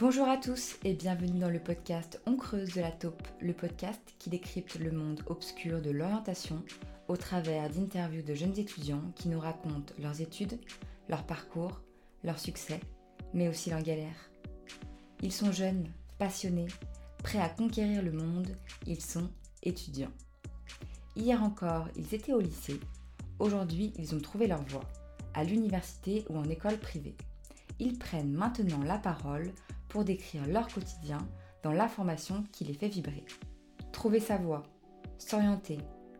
Bonjour à tous et bienvenue dans le podcast On creuse de la taupe, le podcast qui décrypte le monde obscur de l'orientation au travers d'interviews de jeunes étudiants qui nous racontent leurs études, leur parcours, leurs succès, mais aussi leurs galères. Ils sont jeunes, passionnés, prêts à conquérir le monde, ils sont étudiants. Hier encore, ils étaient au lycée, aujourd'hui ils ont trouvé leur voie, à l'université ou en école privée. Ils prennent maintenant la parole pour décrire leur quotidien dans l'information qui les fait vibrer. Trouver sa voie, s'orienter,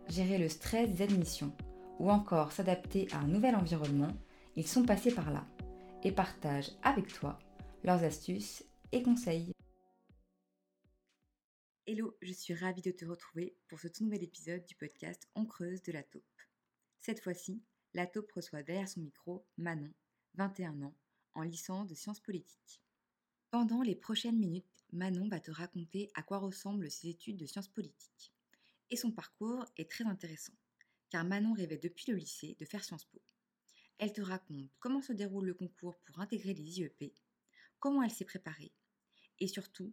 gérer le stress des admissions ou encore s'adapter à un nouvel environnement, ils sont passés par là et partagent avec toi leurs astuces et conseils. Hello, je suis ravie de te retrouver pour ce tout nouvel épisode du podcast On creuse de la taupe. Cette fois-ci, la taupe reçoit derrière son micro Manon, 21 ans, en licence de sciences politiques. Pendant les prochaines minutes, Manon va te raconter à quoi ressemblent ses études de sciences politiques. Et son parcours est très intéressant, car Manon rêvait depuis le lycée de faire Sciences Po. Elle te raconte comment se déroule le concours pour intégrer les IEP, comment elle s'est préparée, et surtout,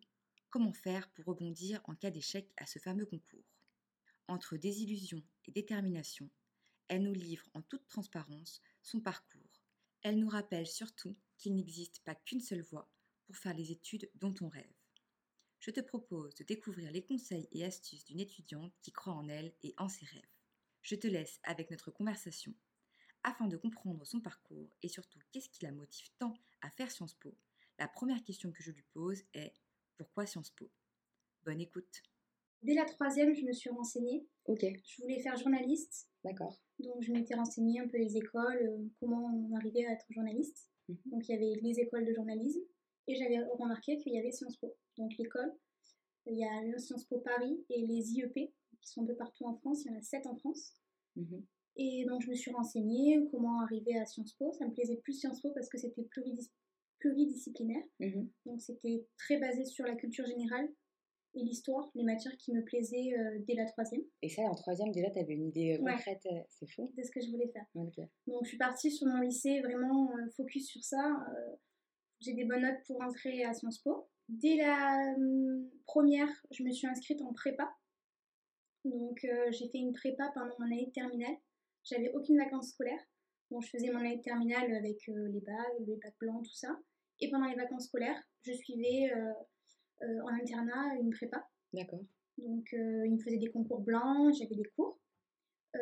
comment faire pour rebondir en cas d'échec à ce fameux concours. Entre désillusion et détermination, elle nous livre en toute transparence son parcours. Elle nous rappelle surtout qu'il n'existe pas qu'une seule voie pour faire les études dont on rêve. Je te propose de découvrir les conseils et astuces d'une étudiante qui croit en elle et en ses rêves. Je te laisse avec notre conversation. Afin de comprendre son parcours et surtout qu'est-ce qui la motive tant à faire Sciences Po, la première question que je lui pose est pourquoi Sciences Po? Bonne écoute. Dès la troisième, je me suis renseignée. Ok. Je voulais faire journaliste. D'accord. Donc je m'étais renseignée un peu les écoles, euh, comment on arrivait à être journaliste. Mhm. Donc il y avait les écoles de journalisme, et j'avais remarqué qu'il y avait Sciences Po. Donc l'école, il y a le Sciences Po Paris et les IEP qui sont un peu partout en France. Il y en a sept en France. Mhm. Et donc je me suis renseignée comment arriver à Sciences Po. Ça me plaisait plus Sciences Po parce que c'était pluridisciplinaire. Mhm. Donc c'était très basé sur la culture générale et l'histoire, les matières qui me plaisaient euh, dès la troisième. Et ça, en troisième, déjà, tu avais une idée euh, concrète, euh, c'est fou. C'est ce que je voulais faire. Donc je suis partie sur mon lycée vraiment focus sur ça j'ai des bonnes notes pour entrer à Sciences Po. Dès la hum, première, je me suis inscrite en prépa. Donc euh, j'ai fait une prépa pendant mon année de terminale. J'avais aucune vacances scolaires. Bon, je faisais mon année de terminale avec euh, les bagues, les bacs blancs, tout ça. Et pendant les vacances scolaires, je suivais euh, en internat une prépa. D'accord. Donc il me faisait des concours blancs, j'avais des cours.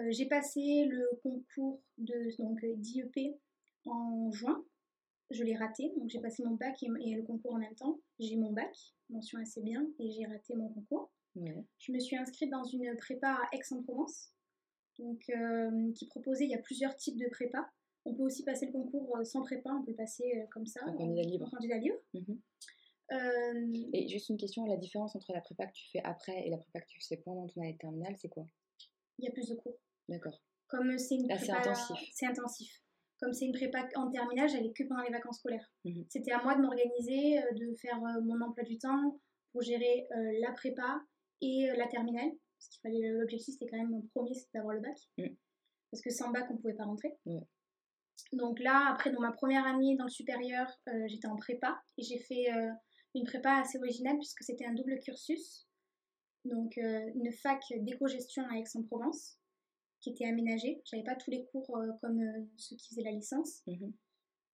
j'ai passé le concours de donc d'IEP en juin je l'ai raté, donc j'ai passé mon bac et, le concours en même temps. J'ai mon bac, mention assez bien, et j'ai raté mon concours. Je me suis inscrite dans une prépa à Aix-en-Provence, donc euh, qui proposait, il y a plusieurs types de prépa. On peut aussi passer le concours euh, sans prépa, on peut passer euh, comme ça. Un candidat libre. candidat libre. Mhm. Et juste une question, la différence entre la prépa que tu fais après et la prépa que tu fais pendant ton année terminale, c'est quoi? Il y a plus de cours. D'accord. Comme c'est une prépa... C'est intensif. C'est intensif comme c'est une prépa en terminale, j'allais que pendant les vacances scolaires. Mhm. C'était à moi de m'organiser, euh, de faire euh, mon emploi du temps pour gérer euh, la prépa et la terminale. Parce qu'il fallait l'objectif, c'était quand même mon premier, c'était d'avoir le bac. Mhm. Parce que sans bac, on pouvait pas rentrer. Donc là, après, dans ma première année dans le supérieur, j'étais en prépa et j'ai fait une prépa assez originale puisque c'était un double cursus. Donc une fac d'éco-gestion à Aix-en-Provence qui était aménagé. J'avais pas tous les cours euh, comme euh, ceux qui faisaient la licence. Mhm.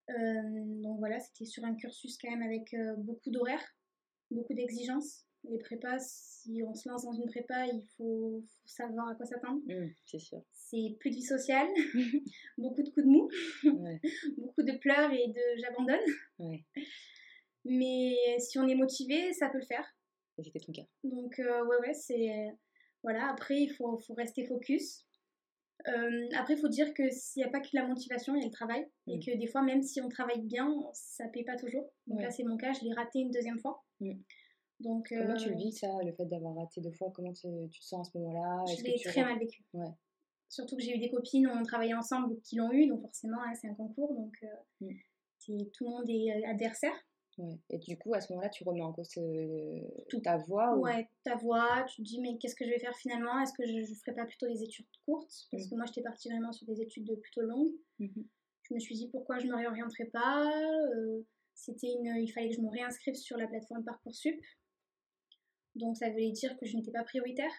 Euh, donc voilà, c'était sur un cursus quand même avec beaucoup d'horaires, beaucoup d'exigences. Les prépas, si on se lance dans une prépa, il faut, savoir à quoi s'attendre. Mhm, c'est sûr. C'est plus de vie sociale, beaucoup de coups de mou, beaucoup de pleurs et de j'abandonne. Mais si on est motivé, ça peut le faire. Et c'était ton cas. Donc ouais, ouais, c'est... Voilà, après, il faut, faut rester focus. Euh, après, il faut dire que s'il n'y a pas que la motivation, il y a le travail. Et mm. que des fois, même si on travaille bien, ça ne paye pas toujours. Donc là, c'est mon cas, je l'ai raté une deuxième fois. Mm. Donc, comment tu le euh, vis, ça, le fait d'avoir raté deux fois? Comment tu, te sens à ce moment-là? Je l'ai très mal vécu. Ouais. Surtout que j'ai eu des copines, on travaillait ensemble qui l'ont eu, donc forcément, hein, c'est un concours. Donc, euh, mm. tout le monde est adversaire. Et du coup, à ce moment-là, tu remets en cause euh, toute ta voix Ouais, ta voix. Tu te dis, mais qu'est-ce que je vais faire finalement? Est-ce que je ne ferai pas plutôt des études courtes? Parce mmh. que moi, j'étais partie vraiment sur des études plutôt longues. Mmh je me suis dit, pourquoi je ne me réorienterais pas? Euh, c'était une, il fallait que je me réinscrive sur la plateforme Parcoursup. Donc ça voulait dire que je n'étais pas prioritaire,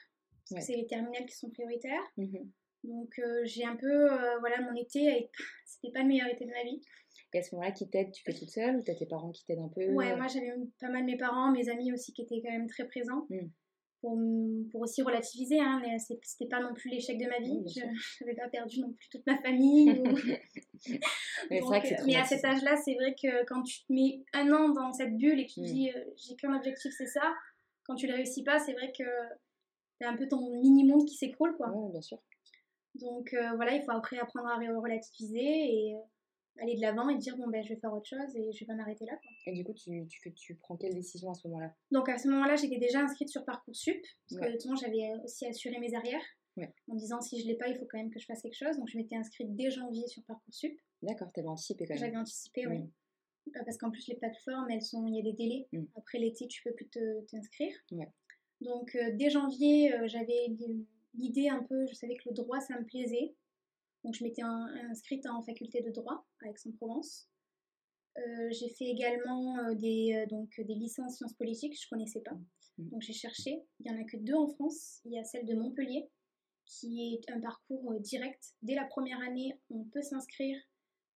parce que c'est les terminales qui sont prioritaires. Mhm. Donc euh, j'ai un peu, euh, voilà, mon été, c'était pas le meilleur été de ma vie. Et à ce moment-là, qui t'aide Tu fais toute seule ou t'as tes parents qui t'aident un peu Ouais, moi j'avais pas mal mes parents, mes amis aussi qui étaient quand même très présents. Mm. Pour, pour, aussi relativiser, hein, mais c'était pas non plus l'échec de ma vie. Oui, bien je n'avais pas perdu non plus toute ma famille. ou- Mais c'est Donc, vrai que euh, mais à cet âge-là, c'est vrai que quand tu te mets un an dans cette bulle et que tu te Mm. dis euh, j'ai qu'un objectif, c'est ça, quand tu le réussis pas, c'est vrai que t'as un peu ton mini-monde qui s'écroule, quoi. Ouais, bien sûr. Donc euh, voilà, il faut après apprendre à relativiser et euh, aller de l'avant et dire bon ben je vais faire autre chose et je vais pas m'arrêter là, quoi. Et du coup, tu, tu, prends quelle décision à ce moment-là? Donc à ce moment-là, j'étais déjà inscrite sur Parcoursup, parce Ouais. que de j'avais aussi assuré mes arrières. Ouais. En me disant si je l'ai pas, il faut quand même que je fasse quelque chose. Donc je m'étais inscrite dès janvier sur Parcoursup. D'accord, t'avais anticipé quand même. J'avais anticipé, oui. Euh, Parce qu'en plus, les plateformes, elles sont, il y a des délais. Mm. Après l'été, tu peux plus t'inscrire. Ouais. Donc, euh, dès janvier, euh, j'avais l'idée un peu, je savais que le droit, ça me plaisait. Donc, je m'étais in- inscrite en faculté de droit à Aix-en-Provence. Euh, j'ai fait également euh, des, euh, donc, des licences sciences politiques, je connaissais pas. Mm. Donc, j'ai cherché. Il n'y en a que deux en France. Il y a celle de Montpellier, qui est un parcours direct. Dès la première année, on peut s'inscrire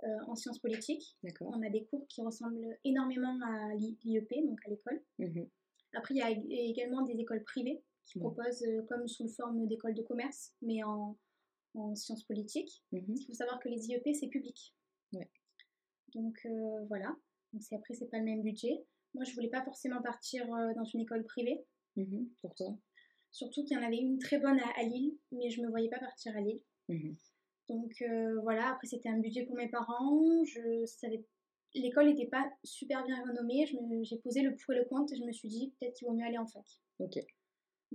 euh, en sciences politiques. On a des cours qui ressemblent énormément à l'I- l'IEP, donc à l'école. Mhm. Après, il y a ég- également des écoles privées qui Ouais. proposent, euh, comme sous forme d'école de commerce, mais en, en sciences politiques. Mhm. Il faut savoir que les IEP, c'est public. Ouais. Donc euh, voilà. Donc après, c'est pas le même budget. Moi, je voulais pas forcément partir euh, dans une école privée. Mhm. Pourquoi Surtout qu'il y en avait une très bonne à, à Lille, mais je me voyais pas partir à Lille. Mhm. Donc voilà, après c'était un budget pour mes parents. Je savais, l'école n'était pas super bien renommée. J'ai posé le pour et le contre et je me suis dit peut-être qu'il vaut mieux aller en fac. Ok.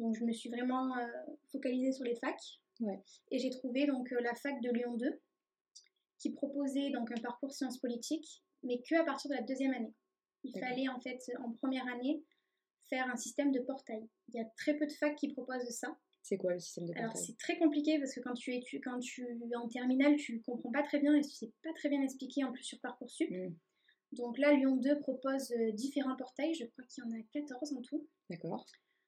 Donc je me suis vraiment euh, focalisée sur les facs. Ouais. Et j'ai trouvé donc euh, la fac de Lyon 2 qui proposait donc un parcours sciences politiques, mais que à partir de la deuxième année. Il fallait en fait en première année faire un système de portail. Il y a très peu de facs qui proposent ça. C'est quoi le système de Alors portail? c'est très compliqué parce que quand tu es quand tu es en terminale, tu comprends pas très bien et c'est pas très bien expliqué en plus sur Parcoursup. Mhm. Donc là, Lyon 2 propose euh, différents portails, je crois qu'il y en a 14 en tout. D'accord.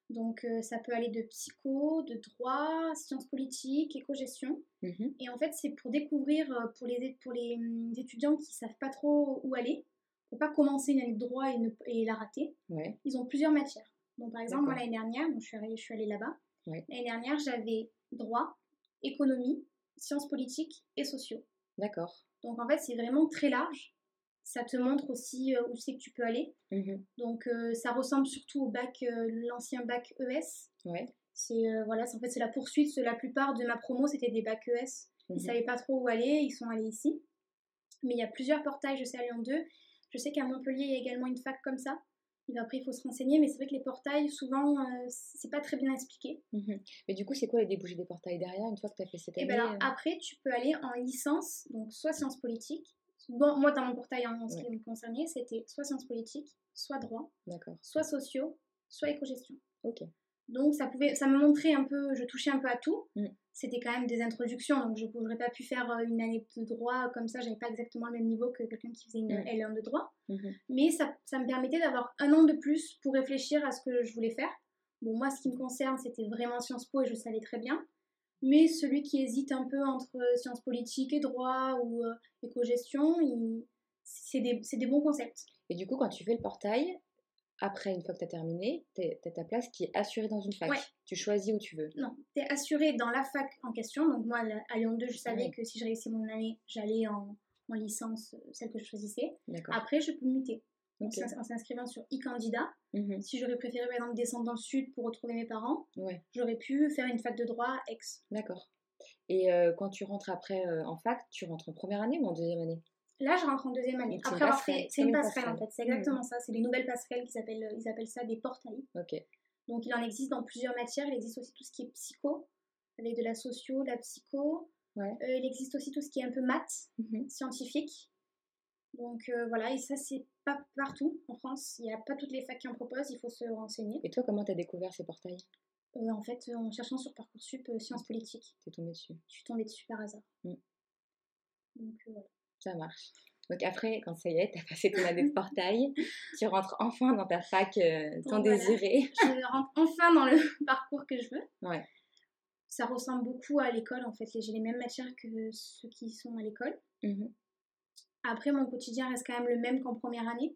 Donc euh, ça peut aller de psycho, de droit, sciences politiques, éco-gestion. Mhm. Et en fait, c'est pour découvrir, euh, pour les, pour les hum, étudiants qui savent pas trop où aller, pour pas commencer une année de droit et, ne- et la rater, Ouais. ils ont plusieurs matières. Donc par exemple, moi l'année dernière, donc, je suis allée, je suis allée là-bas. Ouais. L'année dernière, j'avais droit, économie, sciences politiques et sociaux. D'accord. Donc en fait, c'est vraiment très large. Ça te montre aussi euh, où c'est que tu peux aller. Mhm. Donc euh, ça ressemble surtout au bac, euh, l'ancien bac ES. Ouais. C'est euh, voilà, en fait c'est la poursuite. La plupart de ma promo c'était des bacs ES. Ils Mhm. savaient pas trop où aller, ils sont allés ici. Mais il y a plusieurs portails, je sais à Lyon 2. Je sais qu'à Montpellier il y a également une fac comme ça. Et après il faut se renseigner, mais c'est vrai que les portails souvent c'est pas très bien expliqué. Mhm. Mais du coup, c'est quoi les débouchés des portails derrière une fois que tu as fait cette Et année ben alors après tu peux aller en licence, donc soit sciences politiques. Bon, moi dans mon portail en, ce qui me concernait, c'était soit sciences politiques, soit droit, soit sociaux, soit éco-gestion. Ok. Donc ça pouvait, ça me montrait un peu, je touchais un peu à tout. Mm. C'était quand même des introductions, donc je n'aurais pas pu faire euh, une année de droit comme ça. J'avais pas exactement le même niveau que quelqu'un qui faisait une Mm. L1 de droit, Mhm. mais ça, ça me permettait d'avoir un an de plus pour réfléchir à ce que je voulais faire. Bon, moi, ce qui me concerne, c'était vraiment Sciences Po et je savais très bien. Mais celui qui hésite un peu entre euh, sciences politiques et droit ou euh, éco-gestion, il- c'est des, des bons concepts. Et du coup, quand tu fais le portail, après, une fois que tu as terminé, tu as ta place qui est assurée dans une fac. Ouais. Tu choisis où tu veux. Non, tu es assuré dans la fac en question. Donc moi, à Lyon 2, je savais que si je réussissais mon année, j'allais en, en licence, euh, celle que je choisissais. Après, je peux muter. En Ok. s'ins- en s'inscrivant sur e-candidat, Mhm. si j'aurais préféré par exemple descendre dans le sud pour retrouver mes parents, Ouais, j'aurais pu faire une fac de droit à Aix. d'accord. Et euh, quand tu rentres après euh, en fac, tu rentres en première année ou en deuxième année? Là, je rentre en deuxième année. Après avoir passerelle, fait, c'est une passerelle en fait, c'est exactement ça. C'est les nouvelles passerelles qu'ils appellent, ils appellent ça des portails. Ok. Donc il en existe dans plusieurs matières. Il existe aussi tout ce qui est psycho, avec de la socio, de la psycho. Ouais. Euh, il existe aussi tout ce qui est un peu maths, Mhm. scientifique. Donc euh, voilà, et ça c'est pas partout en France. Il n'y a pas toutes les facs qui en proposent, il faut se renseigner. Et toi, comment tu as découvert ces portails? Euh, en fait, en cherchant sur Parcoursup euh, sciences politiques, T'es tombé dessus. je suis tombée dessus par hasard. Mm. Donc voilà. Ça marche. Donc après, quand ça y est, tu as passé ton année de portail, tu rentres enfin dans ta fac tant désirée. Je rentre enfin dans le parcours que je veux. Ouais. Ça ressemble beaucoup à l'école en fait. J'ai les mêmes matières que ceux qui sont à l'école. Mmh après, mon quotidien reste quand même le même qu'en première année.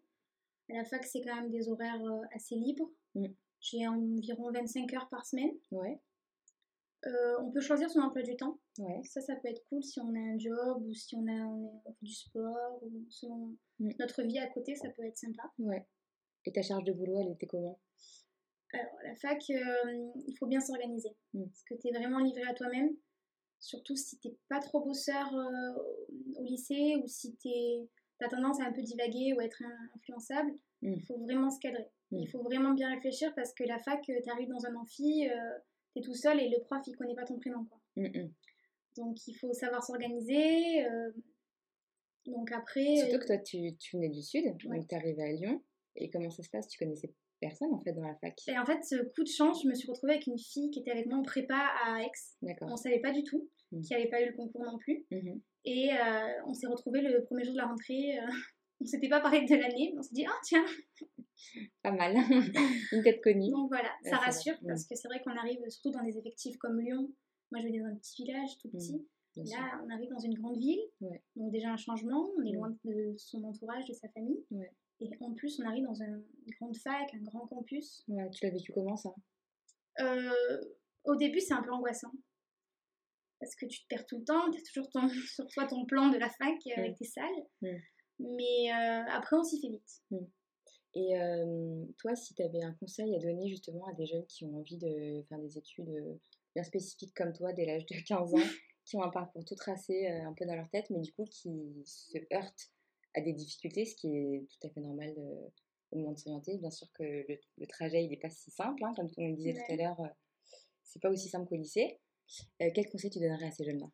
À la fac, c'est quand même des horaires euh, assez libres. Mmh. J'ai environ 25 heures par semaine. Ouais. Euh, on peut choisir son emploi du temps. Ouais. Ça, ça peut être cool si on a un job ou si on, a, on, fait du sport ou selon Mm. notre vie à côté, ça peut être sympa. Ouais. Et ta charge de boulot, elle était comment? Alors, à la fac, euh, il faut bien s'organiser. Mm. Parce que tu es vraiment livré à toi-même. Surtout si t'es pas trop bosseur euh, au lycée ou si tu as tendance à un peu divaguer ou à être influençable. Mm. Il faut vraiment se cadrer. Mm. Il faut vraiment bien réfléchir parce que la fac, tu arrives dans un amphi, euh, tu es tout seul et le prof, il connaît pas ton prénom. Quoi. Mm, Donc, il faut savoir s'organiser. euh, donc après... Surtout euh, que toi, tu, tu venais du sud, Ouais. donc tu arrivé à Lyon. Et comment ça se passe? Tu connaissais personne en fait dans la fac Et en fait, ce coup de chance, je me suis retrouvée avec une fille qui était avec moi en prépa à Aix. D'accord. On savait pas du tout, Mm. qui n'avait pas eu le concours non plus. Mhm. Et euh, on s'est retrouvés le premier jour de la rentrée. euh, on s'était pas parlé de l'année, mais on s'est dit, ah tiens Pas mal. Une tête connue. Donc voilà, Ouais, ça rassure vrai. Mm. parce que c'est vrai qu'on arrive surtout dans des effectifs comme Lyon. Moi, je vais dans un petit village tout petit. Sûr. Là, on arrive dans une grande ville. Ouais. Donc déjà un changement, on est loin de son entourage, de sa famille. Ouais. Et en plus, on arrive dans un- une grande fac, un grand campus. Ouais, tu l'as vécu comment ça? Euh, au début, c'est un peu angoissant. Parce que tu te perds tout le temps, tu as toujours ton, sur toi ton plan de la fac euh, avec tes salles. Mm. Mais euh, après, on s'y fait vite. Et euh, toi, si tu avais un conseil à donner justement à des jeunes qui ont envie de faire des études bien spécifiques comme toi, dès l'âge de 15 ans, qui ont un parcours tout tracé un peu dans leur tête, mais du coup qui se heurtent à des difficultés, ce qui est tout à fait normal euh, au moment de s'orienter. Bien sûr que le, le trajet, il n'est pas si simple, hein, comme on le disait tout à l'heure, euh, c'est pas aussi simple qu'au lycée. Euh, quel conseil tu donnerais à ces jeunes-là?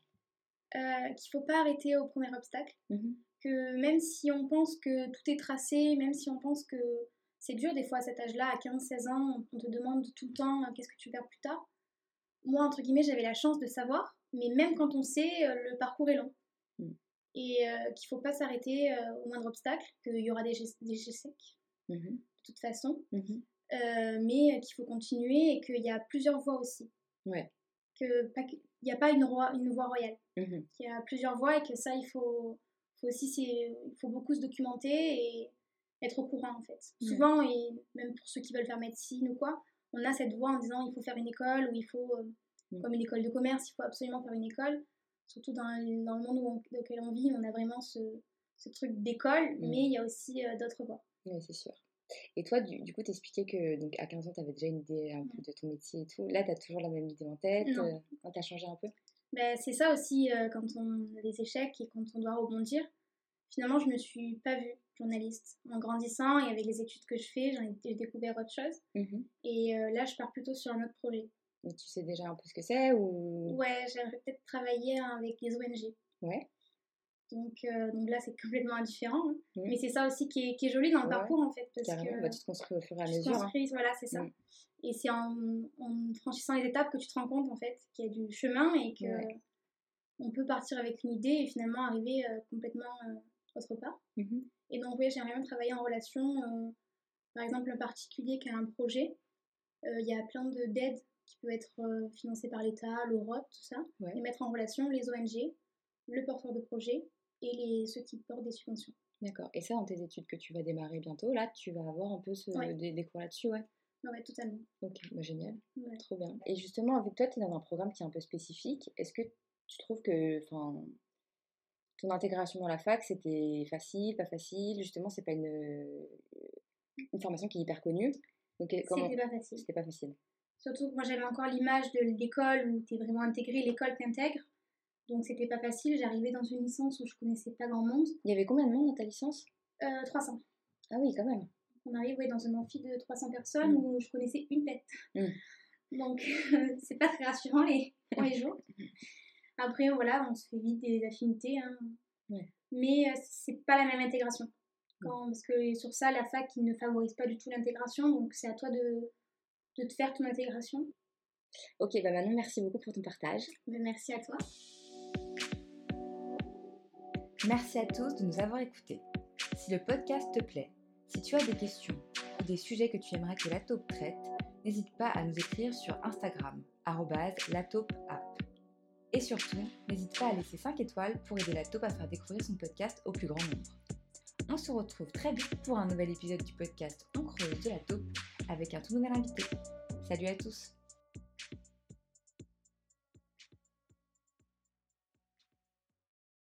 Euh, qu'il faut pas arrêter au premier obstacle. Mhm. Que même si on pense que tout est tracé, même si on pense que c'est dur, des fois à cet âge-là, à 15-16 ans, on te demande tout le temps qu'est-ce que tu veux faire plus tard. Moi, entre guillemets, j'avais la chance de savoir, mais même quand on sait, le parcours est long. Mm. Et euh, qu'il faut pas s'arrêter euh, au moindre obstacle, qu'il y aura des, des échecs Mhm. de toute façon, Mhm. euh, mais qu'il faut continuer et qu'il y a plusieurs voies aussi. Ouais. Que il n'y a pas une, roi, une voie royale, Mhm. qu'il y a plusieurs voies et que ça, il faut, faut aussi il faut beaucoup se documenter et être au courant en fait. Souvent, et même pour ceux qui veulent faire médecine ou quoi, on a cette voie en disant il faut faire une école ou il faut, comme une école de commerce, il faut absolument faire une école. Surtout dans, dans le monde où on- dans lequel on vit, on a vraiment ce, ce truc d'école, Mm. mais il y a aussi euh, d'autres voies. Oui, c'est sûr. Et toi, du, du coup, t'expliquais que donc, à 15 ans, tu avais déjà une idée un peu de ton métier et tout. Là, tu as toujours la même idée en tête Non. euh, t'as changé un peu? Ben, c'est ça aussi euh, quand on a des échecs et quand on doit rebondir. Finalement, je me suis pas vue journaliste. En grandissant et avec les études que je fais, j'en ai j'ai découvert autre chose. Mhm. Et euh, là, je pars plutôt sur un autre projet. Mais tu sais déjà un peu ce que c'est ou... Ouais, j'aimerais peut-être travailler avec les ONG. Ouais. Donc, euh, donc là, c'est complètement indifférent. hein. Mhm. Mais c'est ça aussi qui est, qui est joli dans le Ouais, parcours, en fait. Parce Carrément, que bah, tu te construis au fur et à tu te mesure. hein. construis, voilà, c'est ça. Mm. Et c'est en, en franchissant les étapes que tu te rends compte, en fait, qu'il y a du chemin et que Ouais. on peut partir avec une idée et finalement arriver euh, complètement euh, autre part. Mhm. Et donc, oui, j'aimerais bien travailler en relation. par exemple, un particulier qui a un projet, il y a plein de- d'aides qui peuvent être euh, financées par l'État, l'Europe, tout ça, Ouais. et mettre en relation les ONG, le porteur de projet et les, ceux qui portent des subventions. D'accord. Et ça, dans tes études que tu vas démarrer bientôt, là, tu vas avoir un peu ce- Ouais. des, des cours là-dessus, ouais Ouais, totalement. Ok, bah, génial. Ouais. Trop bien. Et justement, que toi, tu es dans un programme qui est un peu spécifique, est-ce que tu trouves que ton intégration dans la fac, c'était facile, pas facile? Justement, c'est pas une, une formation qui est hyper connue. C'était pas facile. C'était pas facile. Surtout que moi j'avais encore l'image de l'école où tu es vraiment intégré, l'école t'intègre. Donc c'était pas facile. J'arrivais dans une licence où je connaissais pas grand monde. Il y avait combien de monde dans ta licence? Euh, 300. Ah oui, quand même. On arrive ouais, dans un amphi de 300 personnes Mm. où je connaissais une tête. Mm. Donc c'est pas très rassurant les premiers jours. Après voilà, on se fait vite des affinités. hein. Ouais. Mais euh, c'est pas la même intégration. Quand, parce que sur ça, la fac ne favorise pas du tout l'intégration. Donc c'est à toi de, de te faire ton intégration. Ok, bah maintenant, merci beaucoup pour ton partage. Mais merci à toi. Merci à tous de nous avoir écoutés. Si le podcast te plaît, si tu as des questions ou des sujets que tu aimerais que la taupe traite, n'hésite pas à nous écrire sur Instagram, lataupeapp. Et surtout, n'hésite pas à laisser 5 étoiles pour aider la taupe à faire découvrir son podcast au plus grand nombre. On se retrouve très vite pour un nouvel épisode du podcast On creuse de la taupe avec un tout nouvel invité. Salut à tous